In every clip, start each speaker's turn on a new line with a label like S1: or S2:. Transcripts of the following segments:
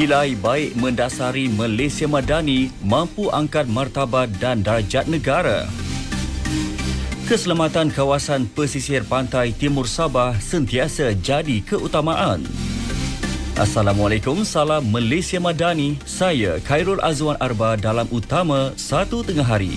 S1: Nilai baik mendasari Malaysia Madani mampu angkat martabat dan darjat negara. Keselamatan kawasan pesisir pantai Timur Sabah sentiasa jadi keutamaan. Assalamualaikum, salam Malaysia Madani. Saya Khairul Azwan Arba dalam Utama Satu Tengah Hari.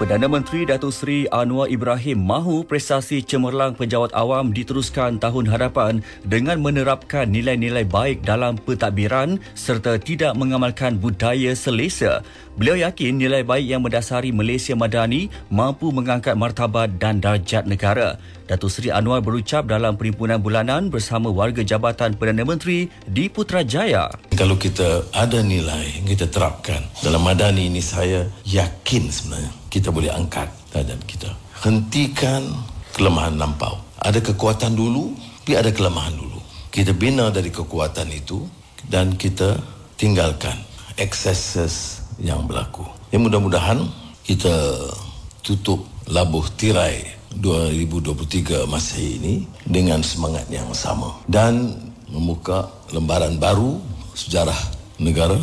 S1: Perdana Menteri Datuk Seri Anwar Ibrahim mahu prestasi cemerlang penjawat awam diteruskan tahun hadapan dengan menerapkan nilai-nilai baik dalam pentadbiran serta tidak mengamalkan budaya selesa. Beliau yakin nilai baik yang mendasari Malaysia Madani mampu mengangkat martabat dan darjat negara. Datuk Seri Anwar berucap dalam perimpunan bulanan bersama warga Jabatan Perdana Menteri di Putrajaya.
S2: Kalau kita ada nilai kita terapkan dalam madani ini saya yakin sebenarnya kita boleh angkat darjat kita. Hentikan kelemahan lampau. Ada kekuatan dulu, tapi ada kelemahan dulu. Kita bina dari kekuatan itu dan kita tinggalkan excesses yang berlaku. Ya mudah-mudahan kita tutup labuh tirai 2023 Masehi ini dengan semangat yang sama dan membuka lembaran baru sejarah negara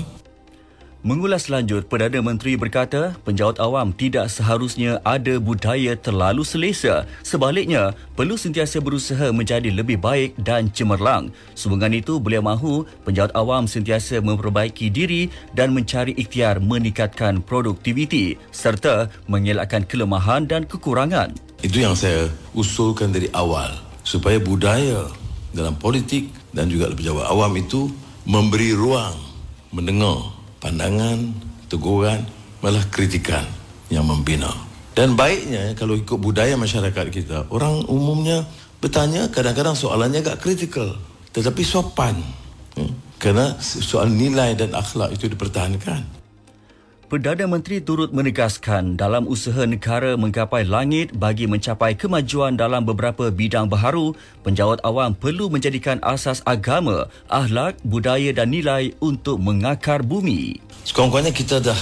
S1: Mengulas lanjut, Perdana Menteri berkata penjawat awam tidak seharusnya ada budaya terlalu selesa. Sebaliknya, perlu sentiasa berusaha menjadi lebih baik dan cemerlang. Sehubungan itu, beliau mahu penjawat awam sentiasa memperbaiki diri dan mencari ikhtiar meningkatkan produktiviti serta mengelakkan kelemahan dan kekurangan.
S2: Itu yang saya usulkan dari awal supaya budaya dalam politik dan juga pejabat awam itu memberi ruang mendengar pandangan, teguran, malah kritikan yang membina. Dan baiknya kalau ikut budaya masyarakat kita, orang umumnya bertanya kadang-kadang soalannya agak kritikal. Tetapi sopan. Hmm? Kerana soal nilai dan akhlak itu dipertahankan.
S1: Perdana Menteri turut menegaskan dalam usaha negara menggapai langit bagi mencapai kemajuan dalam beberapa bidang baharu, penjawat awam perlu menjadikan asas agama, akhlak, budaya dan nilai untuk mengakar bumi.
S2: Sekurang-kurangnya kita dah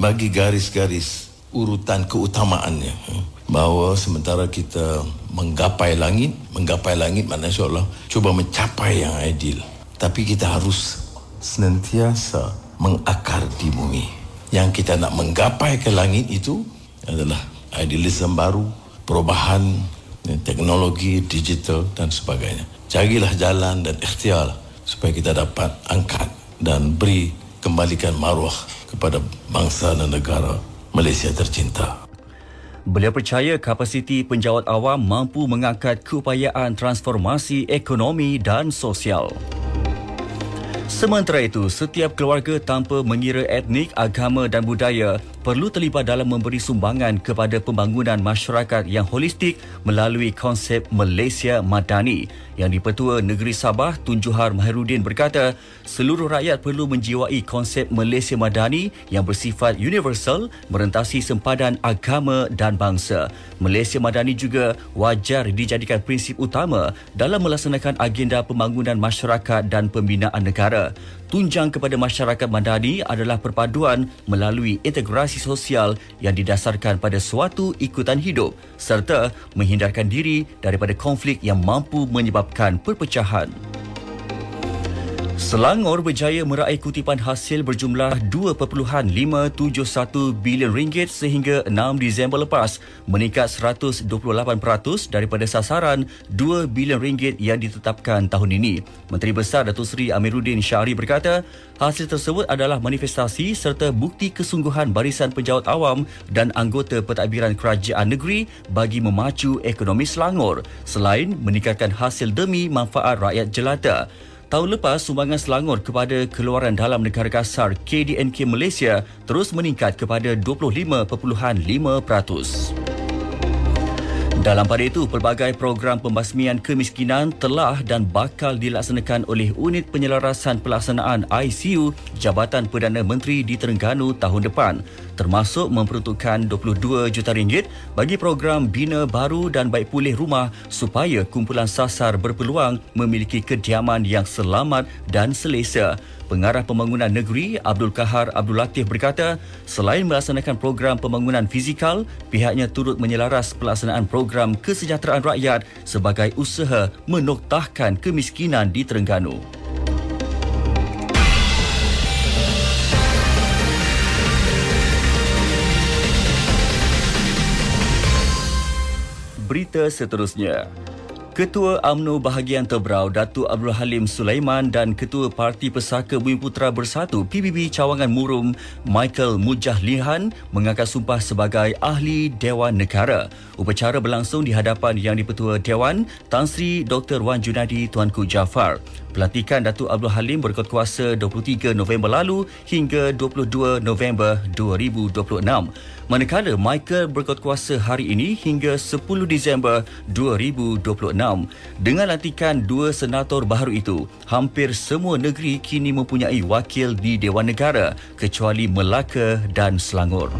S2: bagi garis-garis urutan keutamaannya. Bahawa sementara kita menggapai langit, menggapai langit maknanya seolah cuba mencapai yang ideal. Tapi kita harus senantiasa mengakar di bumi yang kita nak menggapai ke langit itu adalah idealisme baru, perubahan ya, teknologi digital dan sebagainya. Carilah jalan dan ikhtiar supaya kita dapat angkat dan beri kembalikan maruah kepada bangsa dan negara Malaysia tercinta.
S1: Beliau percaya kapasiti penjawat awam mampu mengangkat keupayaan transformasi ekonomi dan sosial. Sementara itu, setiap keluarga tanpa mengira etnik, agama dan budaya perlu terlibat dalam memberi sumbangan kepada pembangunan masyarakat yang holistik melalui konsep Malaysia Madani. Yang Dipertua Negeri Sabah Tun Juhar Mahiruddin berkata, seluruh rakyat perlu menjiwai konsep Malaysia Madani yang bersifat universal merentasi sempadan agama dan bangsa. Malaysia Madani juga wajar dijadikan prinsip utama dalam melaksanakan agenda pembangunan masyarakat dan pembinaan negara tunjang kepada masyarakat Madani adalah perpaduan melalui integrasi sosial yang didasarkan pada suatu ikutan hidup serta menghindarkan diri daripada konflik yang mampu menyebabkan perpecahan. Selangor berjaya meraih kutipan hasil berjumlah 2.571 bilion ringgit sehingga 6 Disember lepas, meningkat 128% daripada sasaran 2 bilion ringgit yang ditetapkan tahun ini. Menteri Besar Datuk Seri Amiruddin Syahri berkata, hasil tersebut adalah manifestasi serta bukti kesungguhan barisan penjawat awam dan anggota pentadbiran kerajaan negeri bagi memacu ekonomi Selangor selain meningkatkan hasil demi manfaat rakyat jelata. Tahun lepas, sumbangan Selangor kepada keluaran dalam negara kasar KDNK Malaysia terus meningkat kepada 25.5%. Dalam pada itu, pelbagai program pembasmian kemiskinan telah dan bakal dilaksanakan oleh Unit Penyelarasan Pelaksanaan ICU Jabatan Perdana Menteri di Terengganu tahun depan. Termasuk memperuntukkan 22 juta ringgit bagi program bina baru dan baik pulih rumah supaya kumpulan sasar berpeluang memiliki kediaman yang selamat dan selesa. Pengarah Pembangunan Negeri Abdul Kahar Abdul Latif berkata, selain melaksanakan program pembangunan fizikal, pihaknya turut menyelaras pelaksanaan program kesejahteraan rakyat sebagai usaha menoktahkan kemiskinan di Terengganu. Berita seterusnya. Ketua AMNO Bahagian Tebrau Datuk Abdul Halim Sulaiman dan Ketua Parti Pesaka Bumi Putra Bersatu PBB Cawangan Murum Michael Mujahlihan mengangkat sumpah sebagai Ahli Dewan Negara. Upacara berlangsung di hadapan Yang di-Pertua Dewan Tan Sri Dr. Wan Junadi Tuanku Jafar. Pelantikan Datuk Abdul Halim berikut kuasa 23 November lalu hingga 22 November 2026 manakala Michael berkuatkuasa hari ini hingga 10 Disember 2026. Dengan lantikan dua senator baru itu, hampir semua negeri kini mempunyai wakil di Dewan Negara kecuali Melaka dan Selangor.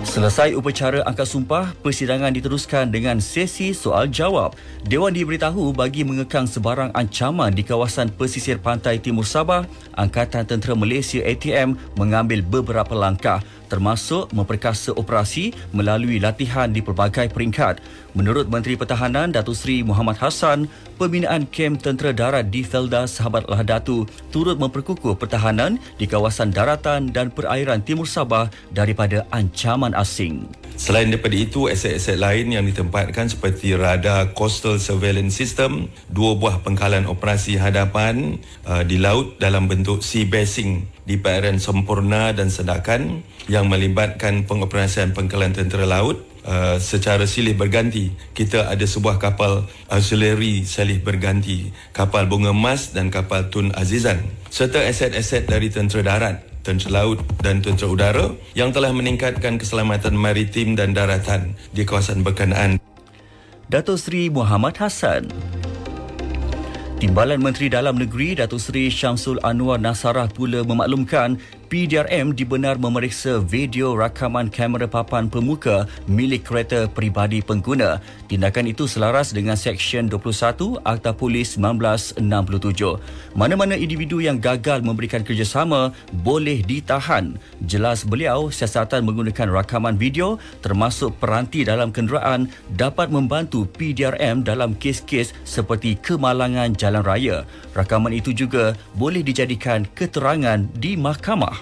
S1: Selesai upacara angkat sumpah, persidangan diteruskan dengan sesi soal jawab. Dewan diberitahu bagi mengekang sebarang ancaman di kawasan pesisir pantai Timur Sabah, Angkatan Tentera Malaysia ATM mengambil beberapa langkah termasuk memperkasa operasi melalui latihan di pelbagai peringkat. Menurut Menteri Pertahanan Datuk Seri Muhammad Hassan, pembinaan kem tentera darat di Felda Sahabat Lahadatu turut memperkukuh pertahanan di kawasan daratan dan perairan Timur Sabah daripada ancaman asing.
S2: Selain daripada itu, aset-aset lain yang ditempatkan seperti radar coastal surveillance system, dua buah pengkalan operasi hadapan uh, di laut dalam bentuk sea basing di perairan Sempurna dan Sedakan yang melibatkan pengoperasian pengkalan tentera laut uh, secara silih berganti. Kita ada sebuah kapal auxiliary silih berganti, kapal Bunga Emas dan kapal Tun Azizan serta aset-aset dari tentera darat tentera laut dan tentera udara yang telah meningkatkan keselamatan maritim dan daratan di kawasan berkenaan.
S1: Datuk Seri Muhammad Hassan Timbalan Menteri Dalam Negeri Datuk Seri Syamsul Anwar Nasarah pula memaklumkan PDRM dibenar memeriksa video rakaman kamera papan pemuka milik kereta peribadi pengguna. Tindakan itu selaras dengan Seksyen 21 Akta Polis 1967. Mana-mana individu yang gagal memberikan kerjasama boleh ditahan. Jelas beliau, siasatan menggunakan rakaman video termasuk peranti dalam kenderaan dapat membantu PDRM dalam kes-kes seperti kemalangan jalan raya. Rakaman itu juga boleh dijadikan keterangan di mahkamah.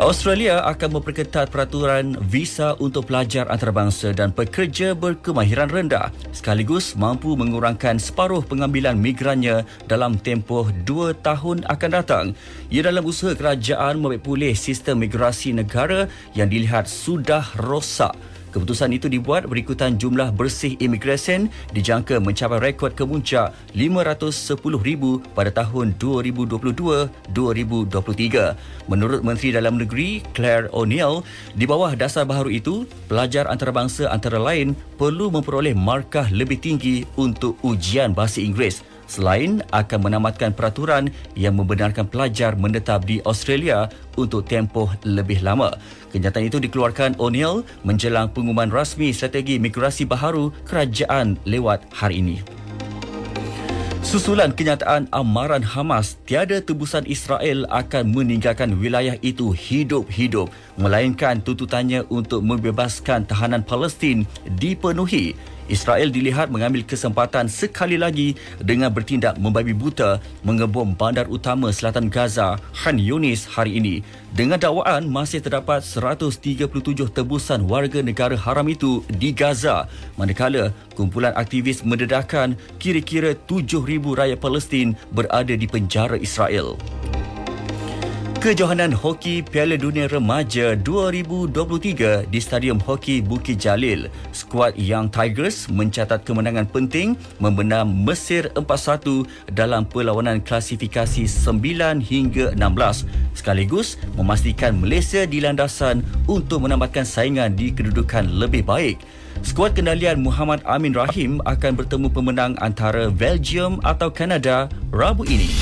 S1: Australia akan memperketat peraturan visa untuk pelajar antarabangsa dan pekerja berkemahiran rendah sekaligus mampu mengurangkan separuh pengambilan migrannya dalam tempoh dua tahun akan datang. Ia dalam usaha kerajaan membaik pulih sistem migrasi negara yang dilihat sudah rosak Keputusan itu dibuat berikutan jumlah bersih imigresen dijangka mencapai rekod kemuncak 510,000 pada tahun 2022-2023. Menurut Menteri Dalam Negeri Claire O'Neill, di bawah dasar baharu itu, pelajar antarabangsa antara lain perlu memperoleh markah lebih tinggi untuk ujian bahasa Inggeris selain akan menamatkan peraturan yang membenarkan pelajar menetap di Australia untuk tempoh lebih lama. Kenyataan itu dikeluarkan O'Neill menjelang pengumuman rasmi strategi migrasi baharu kerajaan lewat hari ini. Susulan kenyataan amaran Hamas, tiada tebusan Israel akan meninggalkan wilayah itu hidup-hidup, melainkan tuntutannya untuk membebaskan tahanan Palestin dipenuhi. Israel dilihat mengambil kesempatan sekali lagi dengan bertindak membabi buta mengebom bandar utama selatan Gaza, Khan Yunis hari ini. Dengan dakwaan masih terdapat 137 tebusan warga negara haram itu di Gaza, manakala kumpulan aktivis mendedahkan kira-kira 7,000 rakyat Palestin berada di penjara Israel. Kejohanan Hoki Piala Dunia Remaja 2023 di Stadium Hoki Bukit Jalil. Skuad Young Tigers mencatat kemenangan penting membenam Mesir 4-1 dalam perlawanan klasifikasi 9 hingga 16 sekaligus memastikan Malaysia di landasan untuk menambahkan saingan di kedudukan lebih baik. Skuad kendalian Muhammad Amin Rahim akan bertemu pemenang antara Belgium atau Kanada Rabu ini.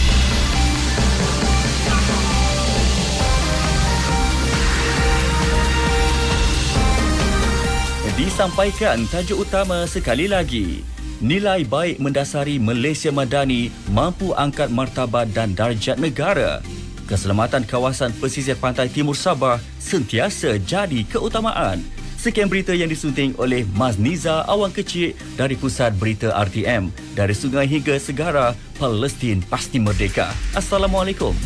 S1: Disampaikan tajuk utama sekali lagi. Nilai baik mendasari Malaysia Madani mampu angkat martabat dan darjat negara. Keselamatan kawasan pesisir pantai timur Sabah sentiasa jadi keutamaan. Sekian berita yang disunting oleh Maz Niza Awang Kecil dari Pusat Berita RTM. Dari sungai hingga segara, Palestin pasti merdeka. Assalamualaikum.